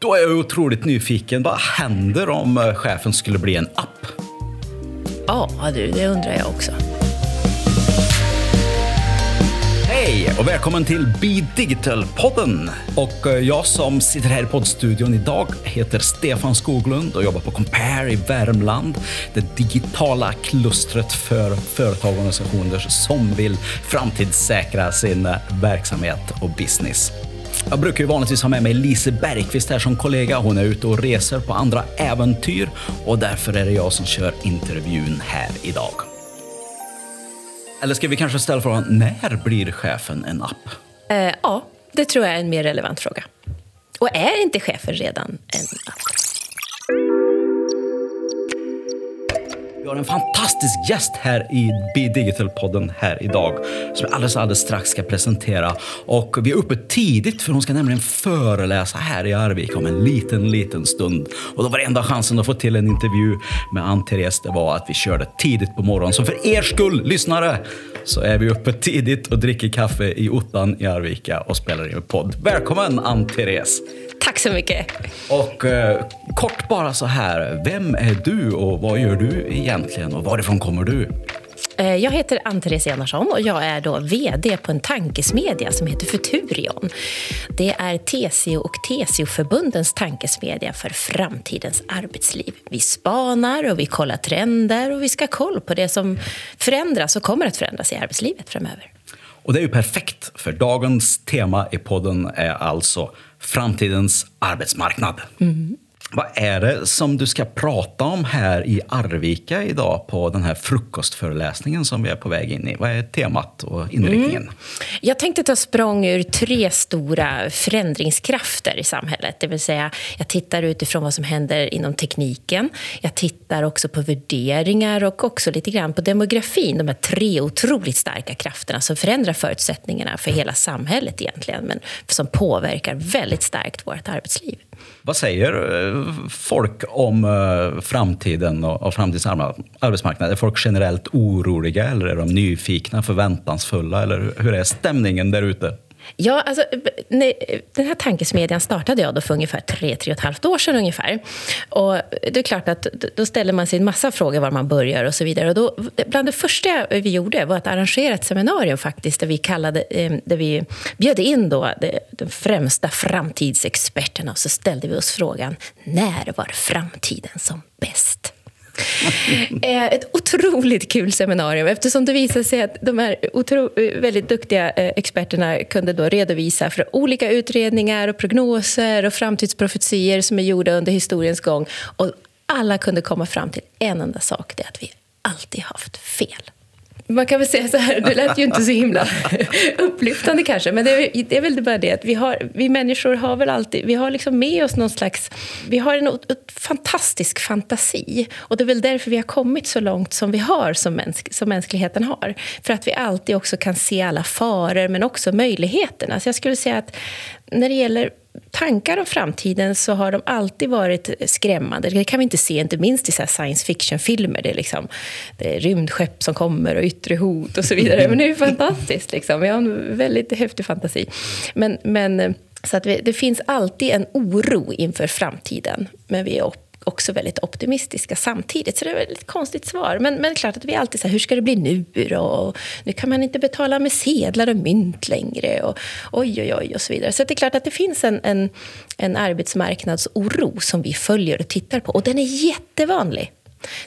Då är jag otroligt nyfiken. Vad händer om eh, chefen skulle bli en app? Ja, du, det undrar jag också. Hej och välkommen till Be Digital-podden. Och eh, jag som sitter här i poddstudion idag heter Stefan Skoglund och jobbar på Compare i Värmland. Det digitala klustret för företag och organisationer som vill framtidssäkra sin eh, verksamhet och business. Jag brukar ju vanligtvis ha med mig Lise Bergqvist här som kollega. Hon är ute och reser på andra äventyr och därför är det jag som kör intervjun här idag. Eller ska vi kanske ställa frågan, när blir chefen en app? Eh, ja, det tror jag är en mer relevant fråga. Och är inte chefen redan en app? Vi har en fantastisk gäst här i Be Digital-podden här idag som jag alldeles, alldeles strax ska presentera. Och vi är uppe tidigt för hon ska nämligen föreläsa här i Arvika om en liten, liten stund. Och då var enda chansen att få till en intervju med Ann-Therese det var att vi körde tidigt på morgonen. Så för er skull, lyssnare, så är vi uppe tidigt och dricker kaffe i ottan i Arvika och spelar in en podd. Välkommen Ann-Therese! Tack så mycket. Och eh, kort bara så här, vem är du och vad gör du egentligen och varifrån kommer du? Eh, jag heter Ann-Therese Enarsson och jag är då VD på en tankesmedja som heter Futurion. Det är TCO och TCO-förbundens tankesmedja för framtidens arbetsliv. Vi spanar och vi kollar trender och vi ska ha koll på det som förändras och kommer att förändras i arbetslivet framöver. Och det är ju perfekt, för dagens tema i podden är alltså framtidens arbetsmarknad. Mm. Vad är det som du ska prata om här i Arvika idag på den här frukostföreläsningen som vi är på väg in i? Vad är temat och inriktningen? Mm. Jag tänkte ta språng ur tre stora förändringskrafter i samhället. Det vill säga, jag tittar utifrån vad som händer inom tekniken. Jag tittar också på värderingar och också lite grann på demografin. De här tre otroligt starka krafterna som förändrar förutsättningarna för hela samhället egentligen, men som påverkar väldigt starkt vårt arbetsliv. Vad säger eh, folk om eh, framtiden och framtidens arbetsmarknad? Är folk generellt oroliga eller är de nyfikna, förväntansfulla? Eller hur är stämningen där ute? Ja, alltså, eh, nej, den här tankesmedjan startade jag då för ungefär tre, tre och ett halvt år sedan ungefär. Och det är klart att då ställer man sig en massa frågor var man börjar och så vidare. Och då, bland det första eh, vi gjorde var att arrangera ett seminarium faktiskt där vi, kallade, eh, där vi bjöd in då de främsta framtidsexperterna och så ställde vi oss frågan när var framtiden som bäst? Eh, ett otroligt kul seminarium eftersom det visade sig att de här otro, eh, väldigt duktiga eh, experterna kunde då redovisa för olika utredningar och prognoser och framtidsprofetier som är gjorda under historiens gång. Och alla kunde komma fram till en enda sak, det är att vi alltid haft fel man kan väl säga så här, det lät ju inte så himla upplyftande kanske, men det är, det är väl bara det att vi, har, vi människor har väl alltid, vi har liksom med oss någon slags, vi har en, en fantastisk fantasi. Och det är väl därför vi har kommit så långt som vi har, som, mänsk, som mänskligheten har. För att vi alltid också kan se alla faror, men också möjligheterna. Så jag skulle säga att när det gäller tankar om framtiden så har de alltid varit skrämmande. Det kan vi inte se, inte minst i så science fiction-filmer. Det är, liksom, det är rymdskepp som kommer och yttre hot och så vidare. Men det är fantastiskt. Liksom. Vi har en väldigt häftig fantasi. Men, men, så att vi, det finns alltid en oro inför framtiden. Men vi är också väldigt optimistiska samtidigt. Så det var ett konstigt svar. Men, men klart att vi alltid säger, hur ska det bli nu då? Och nu kan man inte betala med sedlar och mynt längre. Och oj, oj, oj och så vidare. Så det är klart att det finns en, en, en arbetsmarknadsoro som vi följer och tittar på. Och den är jättevanlig.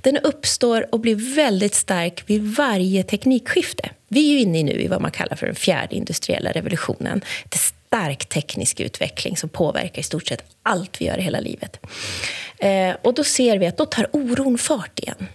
Den uppstår och blir väldigt stark vid varje teknikskifte. Vi är ju inne nu i vad man kallar för den fjärde industriella revolutionen. Det stark teknisk utveckling som påverkar i stort sett allt vi gör i hela livet. Eh, och då ser vi att då tar oron fart igen.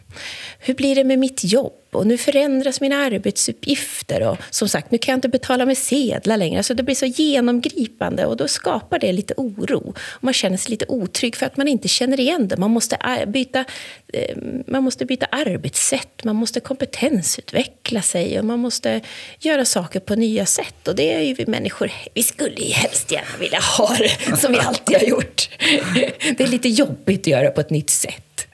Hur blir det med mitt jobb? Och nu förändras mina arbetsuppgifter. Och som sagt, nu kan jag inte betala med sedlar längre. Alltså det blir så genomgripande och då skapar det lite oro. Man känner sig lite otrygg för att man inte känner igen det. Man måste byta, eh, man måste byta arbetssätt, man måste kompetensutveckla sig och man måste göra saker på nya sätt. Och det är ju vi människor, vi skulle ju helst gärna vilja ha det som vi alltid har gjort. Det är lite jobbigt att göra på ett nytt sätt.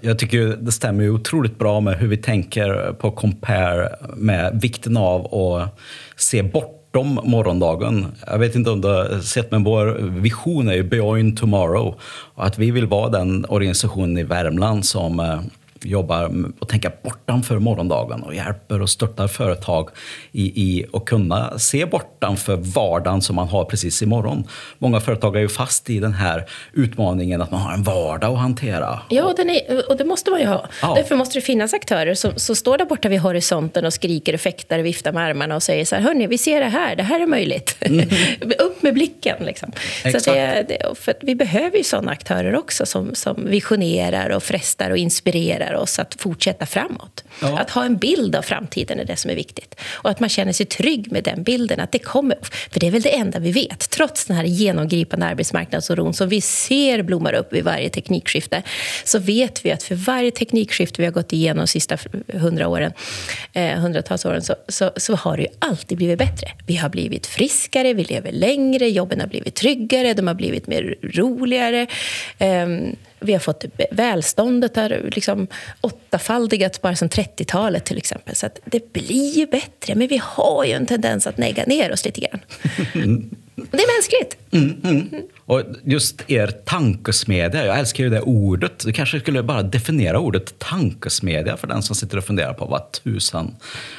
Jag tycker det stämmer otroligt bra med hur vi tänker på Compare med vikten av att se bort bortom morgondagen. Jag vet inte om du har sett, men vår vision är ju Beyond Tomorrow. Och att vi vill vara den organisationen i Värmland som eh, jobbar och tänker bortanför morgondagen och hjälper och stöttar företag i, i att kunna se bortanför vardagen som man har precis imorgon. Många företag är ju fast i den här utmaningen att man har en vardag att hantera. Ja, och, den är, och det måste man ju ha. Ja. Därför måste det finnas aktörer som, som står där borta vid horisonten och skriker och fäktar och viftar med armarna och säger så här, hörni, vi ser det här, det här är möjligt. Mm. Upp med blicken, liksom. Exakt. Så det, det, för vi behöver ju sådana aktörer också som, som visionerar och frestar och inspirerar oss att fortsätta framåt. Ja. Att ha en bild av framtiden är det som är viktigt. Och att man känner sig trygg med den bilden. Att det kommer, för det är väl det enda vi vet. Trots den här genomgripande arbetsmarknadsoron som vi ser blommar upp vid varje teknikskifte så vet vi att för varje teknikskifte vi har gått igenom de sista hundra åren, eh, hundratals åren så, så, så, har det ju alltid blivit bättre. Vi har blivit friskare, vi lever längre, jobben har blivit tryggare, de har blivit mer roligare. Eh, vi har fått välståndet har liksom åttafaldigats bara sedan 30-talet till exempel. Så det blir ju bättre, men vi har ju en tendens att negga ner oss lite grann. Det är mänskligt. Mm, mm. Och just er tankesmedja, jag älskar ju det ordet. Du kanske skulle bara definiera ordet tankesmedja för den som sitter och funderar på vad tusan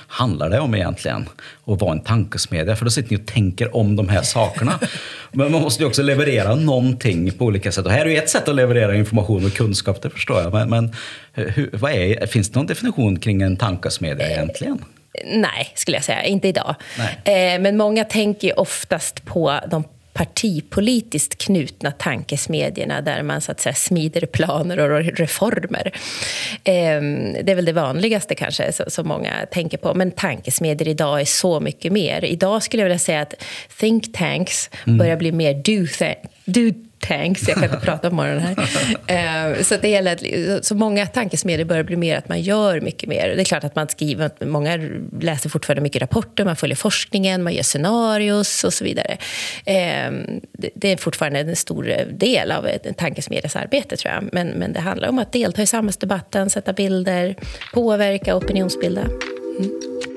handlar det om egentligen? Och vad en tankesmedja? För då sitter ni och tänker om de här sakerna. Men man måste ju också leverera någonting på olika sätt. Och här är ju ett sätt att leverera information och kunskap, det förstår jag. Men, men hur, vad är, finns det någon definition kring en tankesmedja egentligen? Nej, skulle jag säga. Inte idag. Eh, men många tänker oftast på de partipolitiskt knutna tankesmedjorna där man så att säga smider planer och reformer. Eh, det är väl det vanligaste kanske som många tänker på. Men tankesmedier idag är så mycket mer. Idag skulle jag vilja säga att think tanks mm. börjar bli mer do, do tanks, jag kan inte prata på morgonen här. Uh, så det gäller så många tankesmedjor börjar bli mer att man gör mycket mer. Det är klart att man skriver, många läser fortfarande mycket rapporter, man följer forskningen, man gör scenarios och så vidare. Det, det, är fortfarande en stor del av en tankesmedjas arbete tror jag. Men, men det handlar om att delta i samhällsdebatten, sätta bilder, påverka, opinionsbilda. Mm.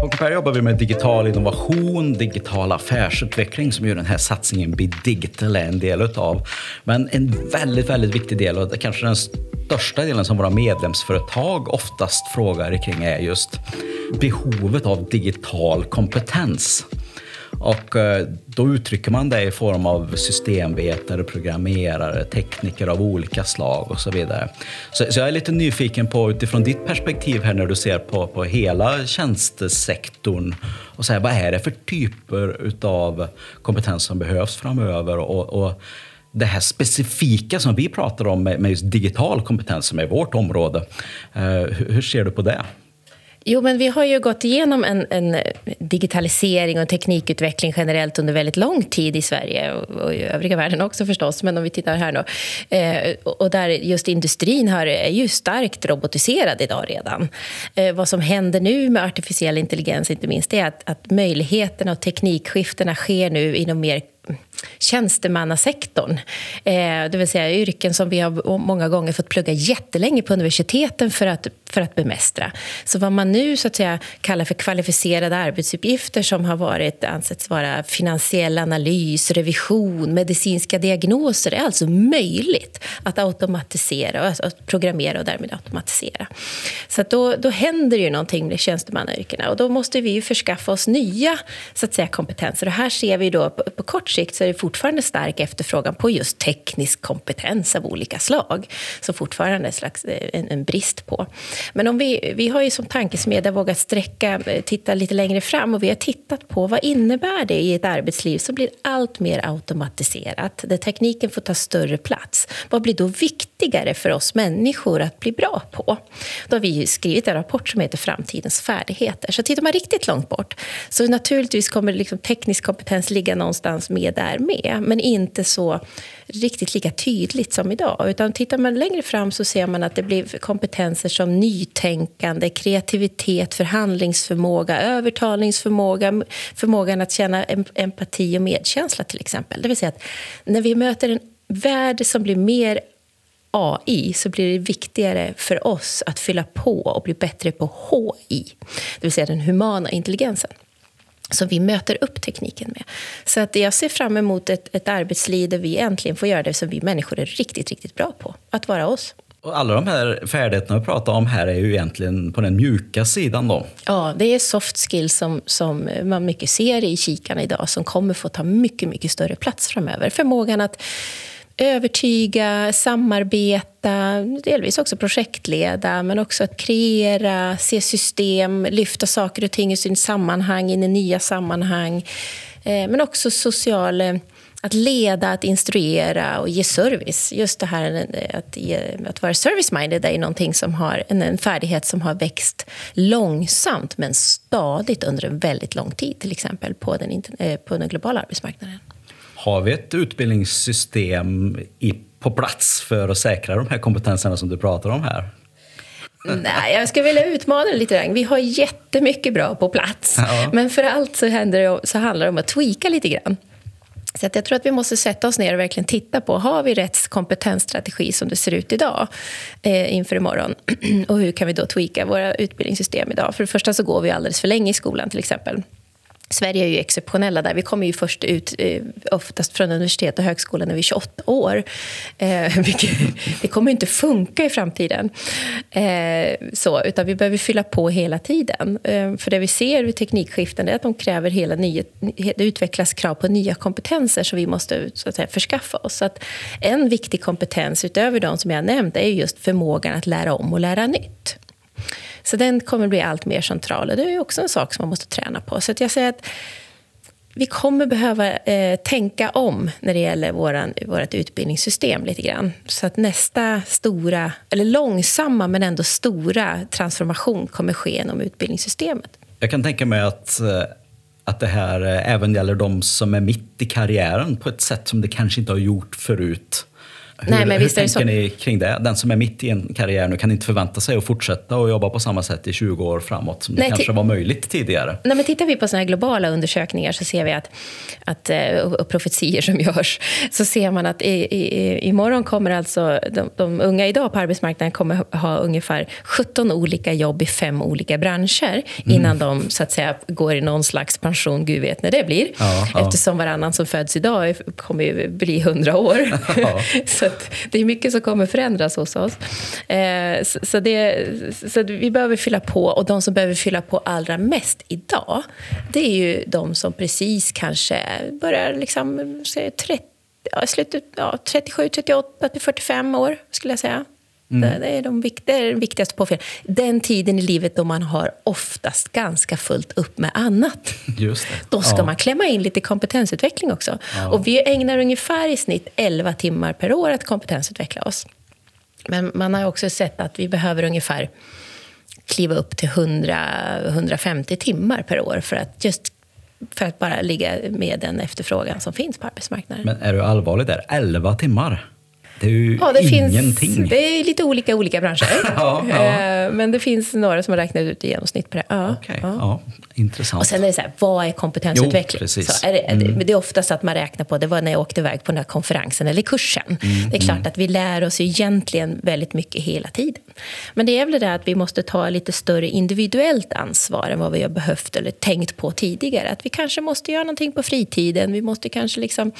På Compare jobbar vi med digital innovation, digital affärsutveckling som ju den här satsningen Be Digital är en del utav. Men en väldigt, väldigt viktig del och kanske den största delen som våra medlemsföretag oftast frågar kring är just behovet av digital kompetens. Och eh, då uttrycker man det i form av systemvetare, programmerare, tekniker av olika slag och så vidare. Så, så jag är lite nyfiken på utifrån ditt perspektiv här när du ser på, på hela tjänstesektorn och säga vad är det för typer av kompetens som behövs framöver och, och det här specifika som vi pratar om med, med just digital kompetens som är vårt område. Eh, hur, hur ser du på det? Jo, men vi har ju gått igenom en, en, digitalisering och teknikutveckling generellt under väldigt lång tid i Sverige och, i övriga världen också förstås, men om vi tittar här nu. Eh, och där just industrin har, är ju starkt robotiserad idag redan. Eh, vad som händer nu med artificiell intelligens, inte minst, är att, att möjligheterna och teknikskiftena sker nu inom mer tjänstemannasektorn. Eh, det vill säga yrken som vi har många gånger fått plugga jättelänge på universiteten för att, för att bemästra. Så vad man nu så att säga, kallar för kvalificerade arbetsuppgifter som har varit ansetts vara finansiell analys, revision, medicinska diagnoser är alltså möjligt att automatisera, alltså att programmera och därmed automatisera. Så då, då händer ju någonting med tjänstemannayrkena och då måste vi ju förskaffa oss nya så att säga, kompetenser. Och här ser vi då på, på kort sikt så är det fortfarande stark efterfrågan på just teknisk kompetens av olika slag, som fortfarande är slags, eh, en, en, brist på. Men om vi, vi har ju som tankesmedja vågat sträcka, eh, titta lite längre fram och vi har tittat på vad innebär det i ett arbetsliv som blir allt mer automatiserat, där tekniken får ta större plats. Vad blir då viktigare för oss människor att bli bra på? Då har vi skrivit en rapport som heter Framtidens färdigheter. Så tittar man riktigt långt bort så naturligtvis kommer liksom teknisk kompetens ligga någonstans med där med, men inte så riktigt lika tydligt som idag. Utan tittar man längre fram så ser man att det blir kompetenser som nytänkande, kreativitet, förhandlingsförmåga, övertalningsförmåga, förmågan att känna empati och medkänsla till exempel. Det vill säga att när vi möter en värld som blir mer AI så blir det viktigare för oss att fylla på och bli bättre på HI, det vill säga den humana intelligensen som vi möter upp tekniken med. Så att jag ser fram emot ett, ett arbetsliv där vi äntligen får göra det som vi människor är riktigt, riktigt bra på. Att vara oss. Och alla de här färdigheterna vi pratar om här är ju egentligen på den mjuka sidan då. Ja, det är soft skills som, som man mycket ser i kikarna idag som kommer få ta mycket, mycket större plats framöver. Förmågan att övertyga, samarbeta, delvis också projektleda, men också att kreera, se system, lyfta saker och ting i sin sammanhang, in i nya sammanhang. Eh, men också social eh, att leda, att instruera och ge service. Just det här eh, att, ge, att vara service-minded är någonting som har, en, färdighet som har växt långsamt men stadigt under en väldigt lång tid, till exempel på den, på den globala arbetsmarknaden. Har vi ett utbildningssystem i, på plats för att säkra de här kompetenserna som du pratar om här? Nej, jag skulle vilja utmana det lite grann. Vi har jättemycket bra på plats. Ja. Men för allt så, det, så handlar det om att tweaka lite grann. Så jag tror att vi måste sätta oss ner och verkligen titta på har vi rätt kompetensstrategi som det ser ut idag eh, inför imorgon. och hur kan vi då tweaka våra utbildningssystem idag? För det första så går vi alldeles för länge i skolan till exempel. Sverige är ju exceptionella där. Vi kommer ju först ut, eh, oftast från universitet och högskola, när vi är 28 år. Eh, det kommer inte funka i framtiden. Eh, så, utan vi behöver fylla på hela tiden. Eh, för det vi ser vid teknikskiften är att de kräver hela nya, det utvecklas krav på nya kompetenser som vi måste så att säga, förskaffa oss. Så att en viktig kompetens, utöver de som jag nämnt, är just förmågan att lära om och lära nytt. Så den kommer bli allt mer central. Och det är också en sak som man måste träna på. Så jag säger att vi kommer behöva eh, tänka om när det gäller våran, vårt utbildningssystem lite grann. Så att nästa stora, eller långsamma men ändå stora transformation kommer ske genom utbildningssystemet. Jag kan tänka mig att, eh, att det här eh, även gäller de som är mitt i karriären på ett sätt som det kanske inte har gjort förut. Hur, Nej, men hur tänker ni kring det? Den som är mitt i en karriär nu kan inte förvänta sig att fortsätta och jobba på samma sätt i 20 år framåt som det Nej, kanske var möjligt tidigare. Nej, men tittar vi på såna globala undersökningar så ser vi att, att eh, och profetier som görs, så ser man att i, i, imorgon kommer alltså de, de unga idag på arbetsmarknaden kommer ha ungefär 17 olika jobb i fem olika branscher mm. innan de så att säga går i någon slags pension, gud vet när det blir. Ja, ja. Eftersom varannan som föds idag kommer ju bli 100 år. Ja. så det är mycket som kommer förändras hos oss. Eh, så, så, det, så vi behöver fylla på. Och de som behöver fylla på allra mest idag, det är ju de som precis kanske börjar liksom, 30, ja, slutet, ja, 37, 38 till 45 år, skulle jag säga. Mm. Det, är de, det är den viktigaste påfyllningen. Den tiden i livet då man har oftast ganska fullt upp med annat. Just det. Då ska ja. man klämma in lite kompetensutveckling också. Ja. Och vi ägnar ungefär i snitt 11 timmar per år att kompetensutveckla oss. Men man har också sett att vi behöver ungefär kliva upp till 100-150 timmar per år för att just för att bara ligga med den efterfrågan som finns på arbetsmarknaden. Men är du allvarlig där? 11 timmar? Det är ju ja, det ingenting. Finns, det är lite olika olika branscher. ja, ja. Eh, men det finns några som har räknat ut i genomsnitt på det. Ja, okay, ja. intressant. Och sen är det så här, vad är kompetensutveckling? Jo, så är det, mm. det är oftast att man räknar på, det var när jag åkte iväg på den här konferensen eller kursen. Mm, det är klart mm. att vi lär oss egentligen väldigt mycket hela tiden. Men det är väl det att vi måste ta lite större individuellt ansvar än vad vi har behövt eller tänkt på tidigare. Att vi kanske måste göra någonting på fritiden. Vi måste kanske liksom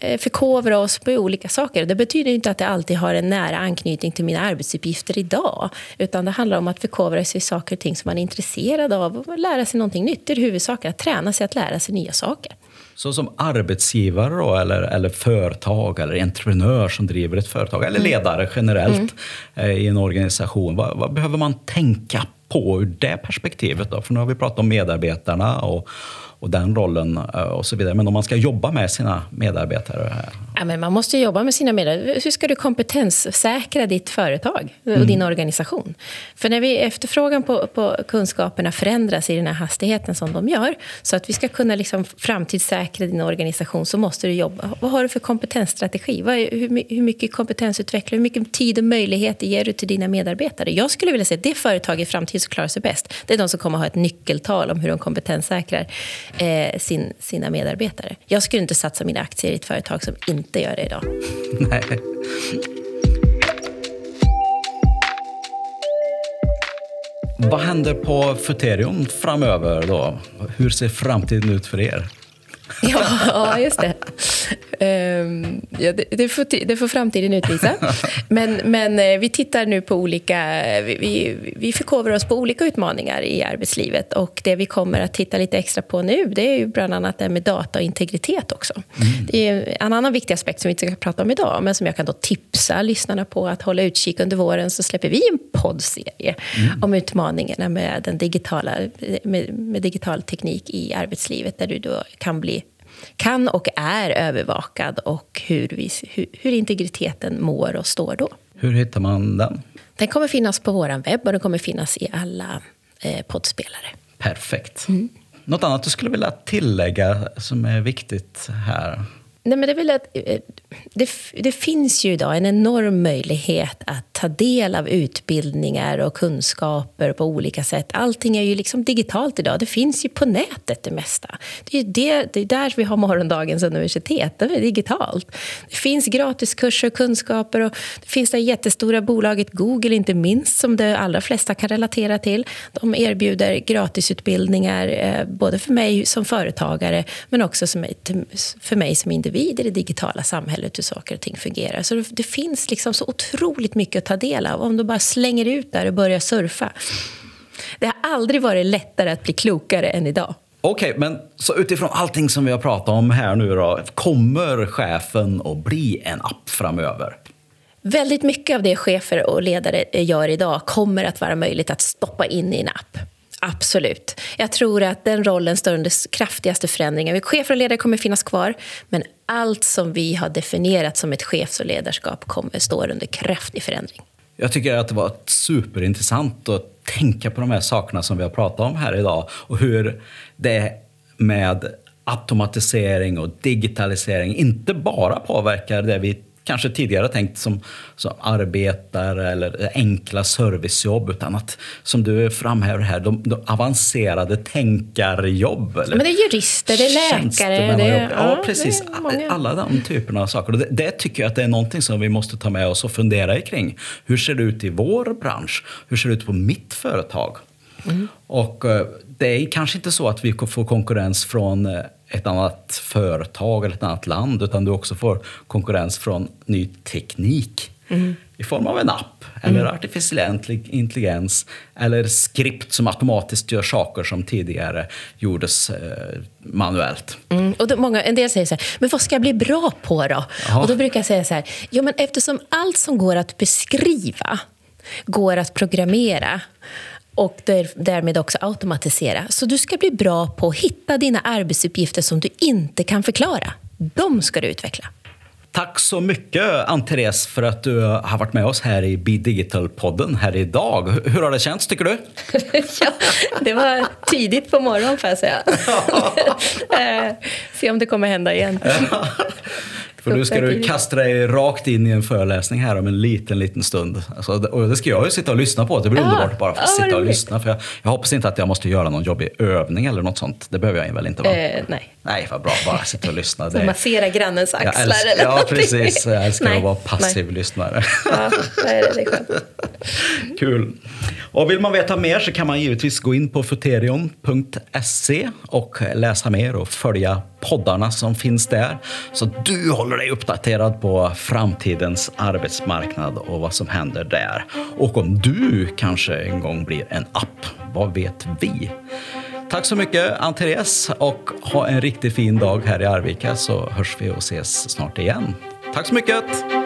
förkovra oss på olika saker. Det betyder inte att det alltid har en nära anknytning till mina arbetsuppgifter idag. Utan det handlar om att förkovra sig i saker och ting som man är intresserad av och lära sig någonting nytt. Det är huvudsaken, att träna sig att lära sig nya saker. Så som arbetsgivare då, eller, eller företag eller entreprenör som driver ett företag eller mm. ledare generellt mm. Eh, i en organisation. Vad, vad, behöver man tänka på ur det perspektivet? Då? För nu har vi pratat om medarbetarna och, och den rollen eh, och så vidare. Men om man ska jobba med sina medarbetare? Ja, men man måste jobba med sina medarbetare. Hur ska du kompetenssäkra ditt företag och mm. din organisation? För när vi efterfrågan på, på, kunskaperna förändras i den här hastigheten som de gör, så att vi ska kunna liksom framtidssäkra din organisation, så måste du jobba. Vad har du för kompetensstrategi? Är, hur, hur mycket kompetensutveckling, hur mycket tid och möjligheter ger du till dina medarbetare? Jag skulle vilja säga att det företag i framtiden som klarar sig bäst, det är de som kommer att ha ett nyckeltal om hur de kompetenssäkrar eh, sin, sina medarbetare. Jag skulle inte satsa mina aktier i ett företag som inte gör det idag. Nej. Vad händer på Futerium framöver då? Hur ser framtiden ut för er? Ja, ja just det. Um, ja, det, det, får, det får framtiden utvisa. Men, men eh, vi tittar nu på olika... Vi, vi, vi förkovrar oss på olika utmaningar i arbetslivet. Och Det vi kommer att titta lite extra på nu det är ju bland annat det med data och integritet också. Mm. Det är en annan viktig aspekt som vi inte ska prata om idag men som jag kan då tipsa lyssnarna på att hålla utkik under våren. Så släpper vi en poddserie mm. om utmaningarna med, den digitala, med, med digital teknik i arbetslivet där du då kan bli kan och är övervakad och hur, vi, hur, hur integriteten mår och står då. Hur hittar man den? Den kommer finnas på vår webb och den kommer finnas i alla eh, poddspelare. Perfekt. Mm. Något annat du skulle vilja tillägga som är viktigt här? Nej, men det, är väl att, eh, det, det, finns ju idag en enorm möjlighet att ta del av utbildningar och kunskaper på olika sätt. Allting är ju liksom digitalt idag. Det finns ju på nätet det mesta. Det är, det, det är där vi har morgondagens universitet. Det är digitalt. Det finns gratiskurser och kunskaper. Och det finns det jättestora bolaget Google, inte minst, som de allra flesta kan relatera till. De erbjuder gratisutbildningar, eh, både för mig som företagare men också för mig som individ individ i det digitala samhället hur saker och ting fungerar. Så det finns liksom så otroligt mycket att ta del av om du bara slänger ut där och börjar surfa. Det har aldrig varit lättare att bli klokare än idag. Okej, okay, men så utifrån allting som vi har pratat om här nu då, kommer chefen att bli en app framöver? Väldigt mycket av det chefer och ledare gör idag kommer att vara möjligt att stoppa in i en app. Absolut. Jag tror att den rollen står under kraftigaste förändringar. Chefer och ledare kommer finnas kvar, men allt som vi har definierat som ett chefs och ledarskap kommer stå under kraftig förändring. Jag tycker att det var superintressant att tänka på de här sakerna som vi har pratat om här idag och hur det med automatisering och digitalisering inte bara påverkar det vi kanske tidigare tänkt som, som arbetare eller enkla servicejobb utan att, som du framhäver här, de, de avancerade tänkarjobb. Eller Men det är jurister, det är läkare. Det ja, ja, precis. Alla de typerna av saker. Det, det, tycker jag att det är någonting som vi måste ta med oss och fundera kring. Hur ser det ut i vår bransch? Hur ser det ut på mitt företag? Mm. Och eh, det är kanske inte så att vi får konkurrens från eh, ett annat företag eller ett annat land utan du också får konkurrens från ny teknik mm. i form av en app eller mm. artificiell intelligens eller skript som automatiskt gör saker som tidigare gjordes eh, manuellt. Mm. Och då, många, en del säger så här, men vad ska jag bli bra på då? Aha. Och då brukar jag säga så här, jo men eftersom allt som går att beskriva går att programmera och därmed också automatisera. Så du ska bli bra på att hitta dina arbetsuppgifter som du inte kan förklara. De ska du utveckla. Tack så mycket, Ann-Therese, för att du har varit med oss här i Be Digital-podden här idag. Hur har det känts, tycker du? ja, det var tidigt på morgonen, får jag säga. Eh, se om det kommer hända igen. För nu ska du kasta dig rakt in i en föreläsning här om en liten, liten stund. Alltså, och det ska jag ju sitta och lyssna på. Det blir ja, underbart bara för att ja, sitta och lyssna. För jag, jag, hoppas inte att jag måste göra någon jobbig övning eller något sånt. Det behöver jag väl inte va? Eh, nej. Nej, vad bra. Bara sitta och lyssna. Det... Massera grannens axlar älskar, eller Ja, precis. Jag älskar nej, att vara passiv nej. lyssnare. Ja, det är det. Kul. Och vill man veta mer så kan man givetvis gå in på futerion.se och läsa mer och följa poddarna som finns där. Så du håller dig uppdaterad på framtidens arbetsmarknad och vad som händer där. Och om du kanske en gång blir en app, vad vet vi? Tack så mycket Ann-Therese och ha en riktigt fin dag här i Arvika så hörs vi och ses snart igen. Tack så mycket!